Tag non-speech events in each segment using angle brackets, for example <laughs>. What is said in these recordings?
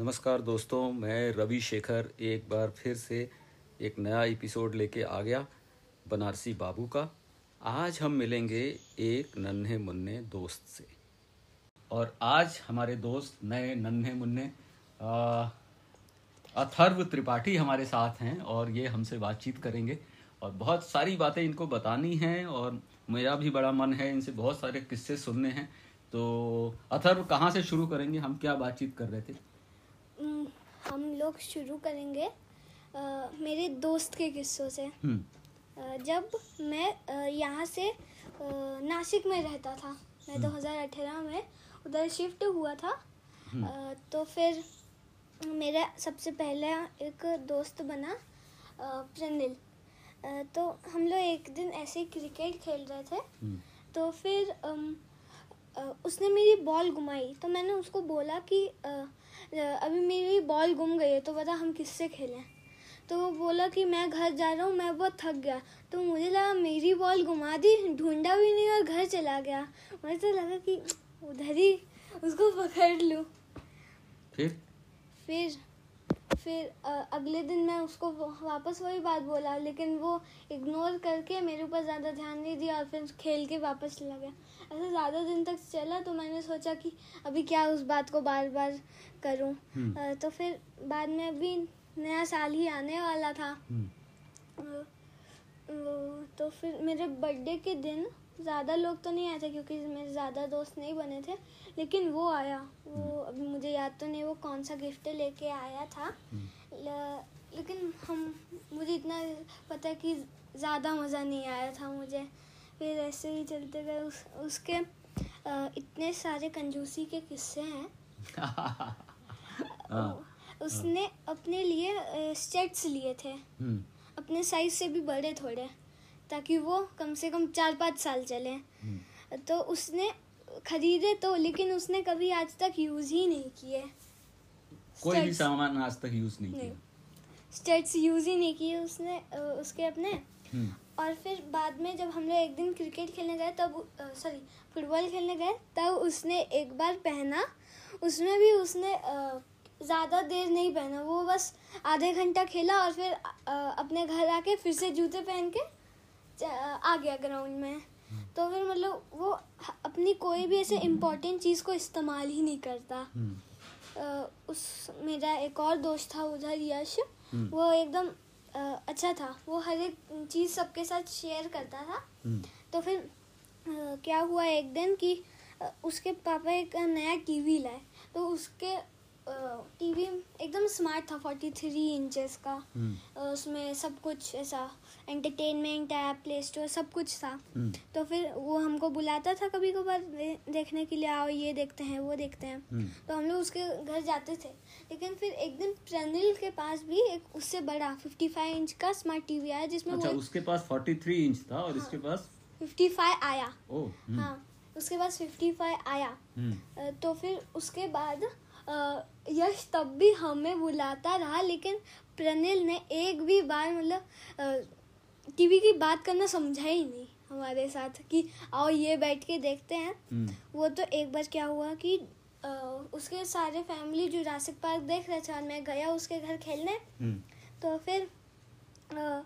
नमस्कार दोस्तों, मैं रवि शेखर एक बार फिर से एक नया एपिसोड लेके आ गया बनारसी बाबू का। आज हम मिलेंगे एक नन्हे मुन्ने दोस्त से। और आज हमारे दोस्त नए नन्हे मुन्ने अथर्व त्रिपाठी हमारे साथ हैं और ये हमसे बातचीत करेंगे। और बहुत सारी बातें इनको बतानी हैं और मेरा भी बड़ा मन है इनसे बहुत सारे किस्से सुनने हैं। तो अथर्व, कहाँ से शुरू करेंगे? हम क्या बातचीत कर रहे थे? हम लोग शुरू करेंगे अ, मेरे दोस्त के किस्सों से। हम्म। अ, जब मैं यहाँ से नासिक में रहता था मैं 2018 में उधर शिफ्ट हुआ था। अ, तो फिर मेरा सबसे पहला एक दोस्त बना प्रनिल तो हम लोग एक दिन ऐसे क्रिकेट खेल रहे थे। हम्म। तो फिर उसने मेरी बॉल घुमाई। तो मैंने उसको बोला कि अभी मेरी बॉल गुम गई है तो बता हम किससे खेलें? तो वो बोला कि मैं घर जा रहा हूँ मैं बहुत थक गया। तो मुझे लगा मेरी बॉल घुमा दी ढूंढा भी नहीं और घर चला गया। मुझे तो लगा कि उधर ही उसको पकड़ लूँ। फिर? फिर फिर अगले दिन मैं उसको वापस वही बात बोला लेकिन वो इग्नोर करके मेरे ऊपर ज़्यादा ध्यान नहीं दिया और फिर खेल के वापस चला गया। ऐसे ज़्यादा दिन तक चला तो मैंने सोचा कि अभी क्या उस बात को बार बार करूँ। हम्म। तो फिर बाद में अभी नया साल ही आने वाला था। हम्म। तो फिर मेरे बर्थडे के दिन ज़्यादा लोग तो नहीं आए थे क्योंकि मेरे ज़्यादा दोस्त नहीं बने थे लेकिन वो आया। वो अभी मुझे याद तो नहीं वो कौन सा गिफ्ट लेके आया था। लेकिन हम मुझे इतना पता है कि ज़्यादा मज़ा नहीं आया था मुझे। फिर ऐसे ही चलते गए उस, उसके इतने सारे कंजूसी के किस्से हैं। <laughs> हाँ। उसने अपने लिए स्टेट्स लिए थे। हम्म। अपने साइज़ से भी बड़े थोड़े ताकि वो कम से कम चार पाँच साल चले। हम्म। तो उसने खरीदे तो लेकिन उसने कभी आज तक यूज़ ही नहीं किए। कोई भी सामान आज तक यूज़ नहीं नहीं। किया स्टेट्स यूज़ ही नहीं किए उसने उसके अपने। और फिर बाद में जब हम लोग एक दिन क्रिकेट खेलने गए तब सॉरी फुटबॉल खेलने गए तब उसने एक बार पहना। उसमें भी उसने ज़्यादा देर नहीं पहना। वो बस आधे घंटा खेला और फिर अपने घर आके फिर से जूते पहन के आ गया ग्राउंड में। तो फिर मतलब वो अपनी कोई भी ऐसे इम्पोर्टेंट चीज़ को इस्तेमाल ही नहीं करता। हम्म। उस मेरा एक और दोस्त था उधर यश हम्म। वो एकदम अच्छा था। वो हर एक चीज़ सबके साथ शेयर करता था। हम्म। तो फिर क्या हुआ एक दिन कि उसके पापा एक नया टीवी लाए। तो उसके टीवी एकदम स्मार्ट था फोर्टी थ्री इंचेस का। हम्म। उसमें सब कुछ ऐसा एंटरटेनमेंट ऐप प्ले स्टोर सब कुछ था। हम्म। तो फिर वो हमको बुलाता था कभी कभार देखने के लिए आओ ये देखते हैं वो देखते हैं। हम्म। तो हम लोग उसके घर जाते थे। लेकिन फिर एक दिन प्रनिल के पास भी एक उससे बड़ा 55 इंच का स्मार्ट टीवी आया जिसमें अच्छा उसके पास 43 इंच था और इसके पास 55 आया। ओ हाँ उसके पास 55 आया। तो फिर उसके बाद यश तब भी हमें बुलाता रहा लेकिन प्रनिल ने एक भी बार मतलब टीवी की बात करना समझा ही नहीं हमारे साथ कि आओ ये बैठ के देखते हैं। हम्म। वो तो एक बार क्या हुआ कि अ, उसके सारे फैमिली जो जुरासिक पार्क देख रहे थे और मैं गया उसके घर खेलने। हम्म। तो फिर अ,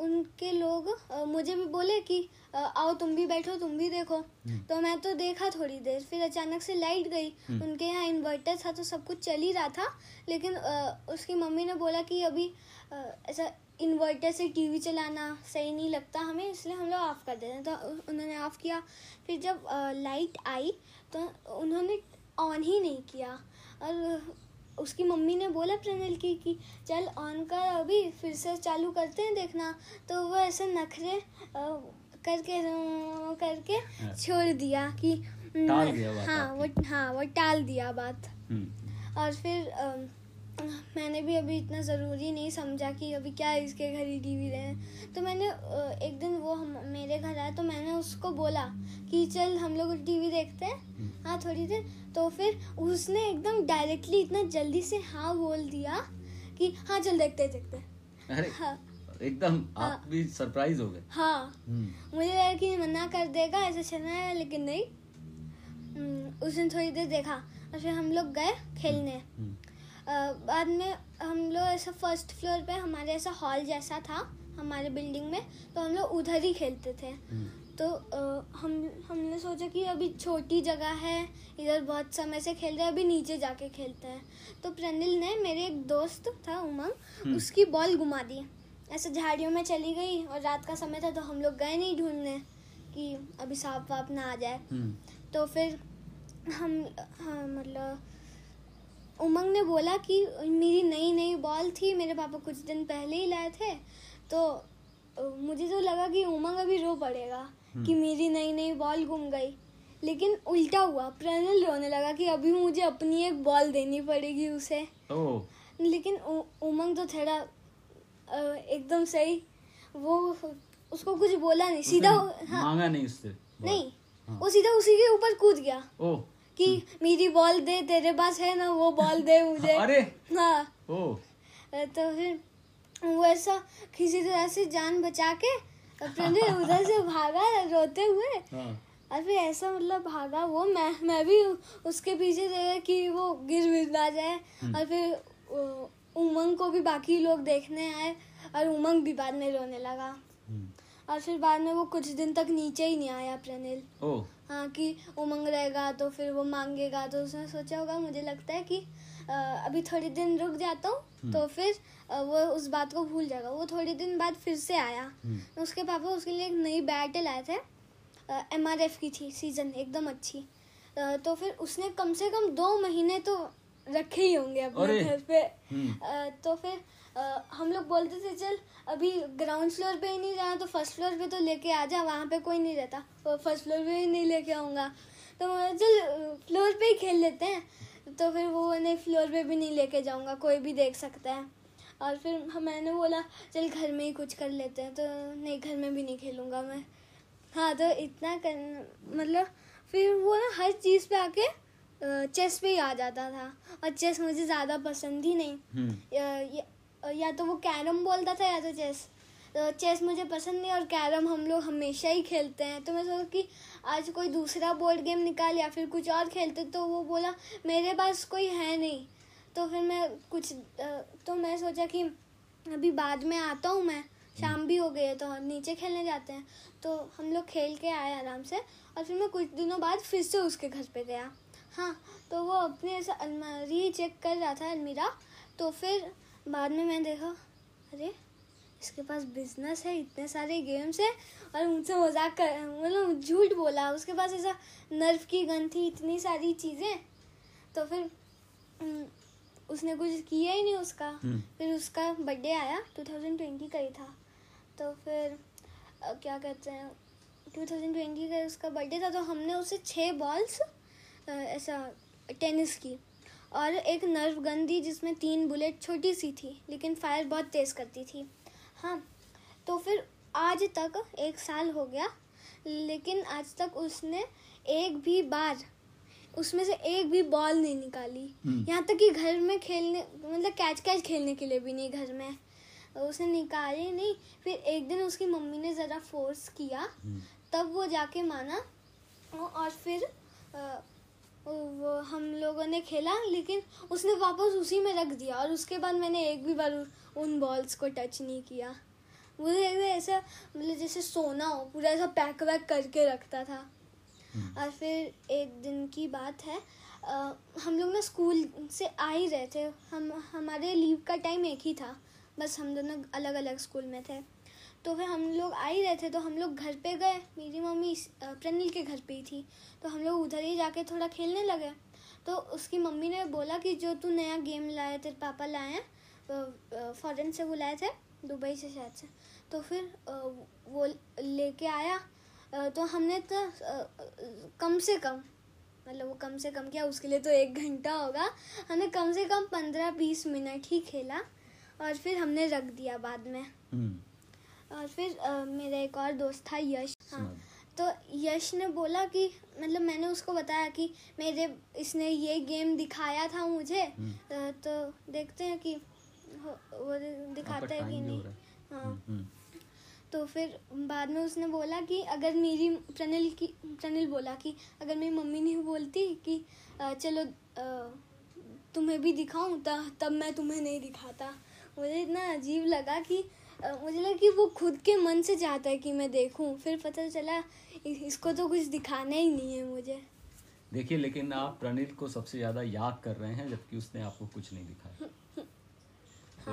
उनके लोग मुझे भी बोले कि आओ तुम भी बैठो तुम भी देखो। हम्म। तो मैं तो देखा थोड़ी देर फिर अचानक से लाइट गई। हम्म। उनके यहाँ इन्वर्टर था तो सब कुछ चल ही रहा था लेकिन उसकी मम्मी ने बोला कि अभी ऐसा इन्वर्टर से टीवी चलाना सही नहीं लगता हमें इसलिए हम लोग ऑफ़ कर देते हैं। तो उन्होंने ऑफ़ किया। फिर जब लाइट आई तो उन्होंने ऑन ही नहीं किया। और उसकी मम्मी ने बोला प्रनिल की कि चल ऑन कर अभी फिर से चालू करते हैं देखना। तो वो ऐसे नखरे करके करके हाँ। छोड़ दिया कि टाल दिया हाँ वो हाँ वो टाल दिया बात। हम्म। और फिर मैंने भी अभी इतना ज़रूरी नहीं समझा कि अभी क्या इसके घर ही टीवी रहे तो मैंने एक दिन वो हम मेरे घर आया तो मैंने उसको बोला कि चल हम लोग टीवी देखते हैं। हाँ थोड़ी देर। तो फिर उसने एकदम डायरेक्टली इतना जल्दी से हाँ बोल दिया कि हाँ चल देखते हैं, देखते अरे हाँ। एकदम हाँ। आप भी सरप्राइज़ हो गए। हाँ। हम्म। मुझे लगा कि मना कर देगा ऐसा चलना है लेकिन नहीं। उसने थोड़ी देर देखा और फिर हम लोग गए खेलने। हम्म, बाद में हम लोग ऐसा फ़र्स्ट फ्लोर पे हमारे ऐसा हॉल जैसा था हमारे बिल्डिंग में तो हम लोग उधर ही खेलते थे। हम्म, तो हम हमने सोचा कि अभी छोटी जगह है इधर बहुत समय से खेल रहे हैं अभी नीचे जाके खेलते हैं। तो प्रनिल ने मेरे एक दोस्त था उमंग हम्म। उसकी बॉल घुमा दी। ऐसे झाड़ियों में चली गई और रात का समय था तो हम लोग गए नहीं ढूँढने कि अभी सांप वाप ना आ जाए। हम्म, तो फिर हम हाँ मतलब उमंग ने बोला कि मेरी नई नई बॉल थी मेरे पापा कुछ दिन पहले ही लाए थे तो मुझे तो लगा कि उमंग अभी रो पड़ेगा कि मेरी नई नई बॉल गुम गई। लेकिन उल्टा हुआ प्रणल रोने लगा कि अभी मुझे अपनी एक बॉल देनी पड़ेगी उसे। लेकिन उ- उमंग तो थोड़ा एकदम सही वो उसको कुछ बोला नहीं सीधा हाँ। मांगा नहीं उससे नहीं हाँ। वो सीधा उसी के ऊपर कूद गया। ओ कि मेरी बॉल दे तेरे पास है ना वो बॉल दे मुझे। अरे। हाँ। ओ। तो फिर वो ऐसा किसी तरह से जान बचा के अपने <laughs> उधर से भागा रोते हुए। हाँ। और फिर ऐसा मतलब भागा वो मैं मैं भी उसके पीछे थे कि वो गिर गिर ना जाए। और फिर उमंग को भी बाकी लोग देखने आए और उमंग भी बाद में रोने लगा। हम्म, और फिर बाद में वो कुछ दिन तक नीचे ही नहीं आया प्रणिल। ओ। हाँ कि उमंग रहेगा तो फिर वो मांगेगा तो उसने सोचा होगा मुझे लगता है कि अभी थोड़े दिन रुक जाता हूँ तो फिर वो उस बात को भूल जाएगा। वो थोड़े दिन बाद फिर से आया। हम्म, उसके पापा उसके लिए एक नई बैट लाए थे एम आर एफ़ की थी सीज़न एकदम अच्छी। तो फिर उसने कम से कम दो महीने तो रखे ही होंगे अपने घर पे। हम्म, तो फिर अ, हम लोग बोलते थे चल अभी ग्राउंड फ्लोर पे ही नहीं जाना तो फ़र्स्ट फ्लोर पे तो लेके आ जा वहाँ पे कोई नहीं रहता। फ़र्स्ट फ्लोर पे ही नहीं लेके आऊँगा। तो चल फ्लोर पे ही खेल लेते हैं। तो फिर वो नहीं फ्लोर पे भी नहीं लेके जाऊँगा कोई भी देख सकता है। और फिर मैंने बोला चल घर में ही कुछ कर लेते हैं। तो नहीं घर में भी नहीं खेलूँगा मैं। हाँ तो इतना कर मतलब फिर वो ना हर चीज़ पे आके चेस पे ही आ जाता था। और चेस मुझे ज़्यादा पसंद ही नहीं। हम्म, या, या, या तो वो कैरम बोलता था या तो चेस तो चेस मुझे पसंद नहीं और कैरम हम लोग हमेशा ही खेलते हैं। तो मैं सोचा कि आज कोई दूसरा बोर्ड गेम निकाल या फिर कुछ और खेलते तो वो बोला मेरे पास कोई है नहीं। तो फिर मैं कुछ तो मैं सोचा कि अभी बाद में आता हूँ मैं। शाम भी हो गई है तो हम नीचे खेलने जाते हैं। तो हम लोग खेल के आए आराम से। और फिर मैं कुछ दिनों बाद फिर से उसके घर पे गया। हाँ तो वो अपनी ऐसा अलमारी चेक कर रहा था अलमीरा तो फिर बाद में मैंने देखा अरे इसके पास बिज़नेस है इतने सारे गेम्स है और मुझसे मज़ाक कर मतलब झूठ बोला उसके पास ऐसा नर्फ की गन थी इतनी सारी चीज़ें। तो फिर उसने कुछ किया ही नहीं उसका। हम्म, फिर उसका बर्थडे आया 2020 का ही था। तो फिर क्या कहते हैं 2020 का उसका बर्थडे था तो हमने उसे छः बॉल्स ऐसा टेनिस की। और एक नर्व गन दी जिसमें तीन बुलेट छोटी सी थी लेकिन फायर बहुत तेज़ करती थी। हाँ तो फिर आज तक एक साल हो गया लेकिन आज तक उसने एक भी बार उसमें से एक भी बॉल नहीं निकाली। हम्म। यहाँ तक कि घर में खेलने मतलब कैच कैच खेलने के लिए भी नहीं घर में। उसने निकाली नहीं फिर एक दिन उसकी मम्मी ने ज़रा फोर्स किया हम्म, तब वो जाके माना और फिर वो हम लोगों ने खेला लेकिन उसने वापस उसी में रख दिया और उसके बाद मैंने एक भी बार उन बॉल्स को टच नहीं किया। मुझे ऐसा मतलब जैसे सोना हो पूरा ऐसा पैक वैक करके रखता था। हम्म, और फिर एक दिन की बात है अ, हम लोग ना स्कूल से आ ही रहे थे। हम हमारे लीव का टाइम एक ही था बस हम दोनों अलग अलग स्कूल में थे। तो फिर हम लोग आ ही रहे थे तो हम लोग घर पे गए। मेरी मम्मी अ, के घर पे ही थी। तो हम लोग उधर ही जाके थोड़ा खेलने लगे। तो उसकी मम्मी ने बोला कि जो तू नया गेम लाया तेरे पापा लाए हैं फॉरेन से वो लाए थे दुबई से शायद से। तो फिर वो लेके आया। तो हमने तो कम से कम मतलब वो कम से कम क्या उसके लिए तो एक घंटा होगा हमने कम से कम पंद्रह बीस मिनट ही खेला। और फिर हमने रख दिया बाद में। हम्म, और फिर अ, मेरा एक और दोस्त था यश। हाँ। तो यश ने बोला कि मतलब मैंने उसको बताया कि मेरे इसने ये गेम दिखाया था मुझे। हम्म। तो देखते हैं कि वो दिखाता है कि नहीं। हाँ। हम्म, हम्म, तो फिर बाद में उसने बोला कि अगर मेरी प्रनिल की प्रनिल बोला कि अगर मेरी मम्मी नहीं बोलती कि चलो तुम्हें भी दिखाऊँ तब मैं तुम्हें नहीं दिखाता। मुझे इतना अजीब लगा कि मुझे लगा कि वो खुद के मन से चाहता है कि मैं देखूँ। फिर पता चला इसको तो कुछ दिखाना ही नहीं है मुझे। देखिए लेकिन आप प्रणील को सबसे ज़्यादा याद कर रहे हैं जबकि उसने आपको कुछ नहीं दिखाया। तो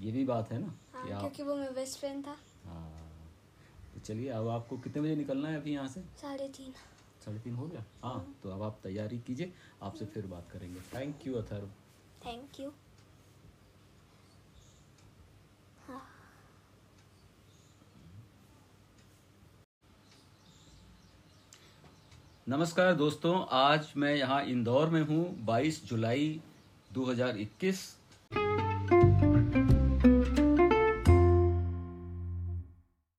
ये भी बात है ना हाँ कि आप क्योंकि वो मेरा बेस्ट फ्रेंड था। हाँ। तो चलिए अब आपको कितने बजे निकलना है अभी यहाँ से? साढ़े तीन। साढ़े तीन हो गया? हाँ तो अब आप तैयारी कीजिए आपसे फिर बात करेंगे। Thank you Atharva. Thank you नमस्कार दोस्तों आज मैं यहाँ इंदौर में हूँ 22 जुलाई 2021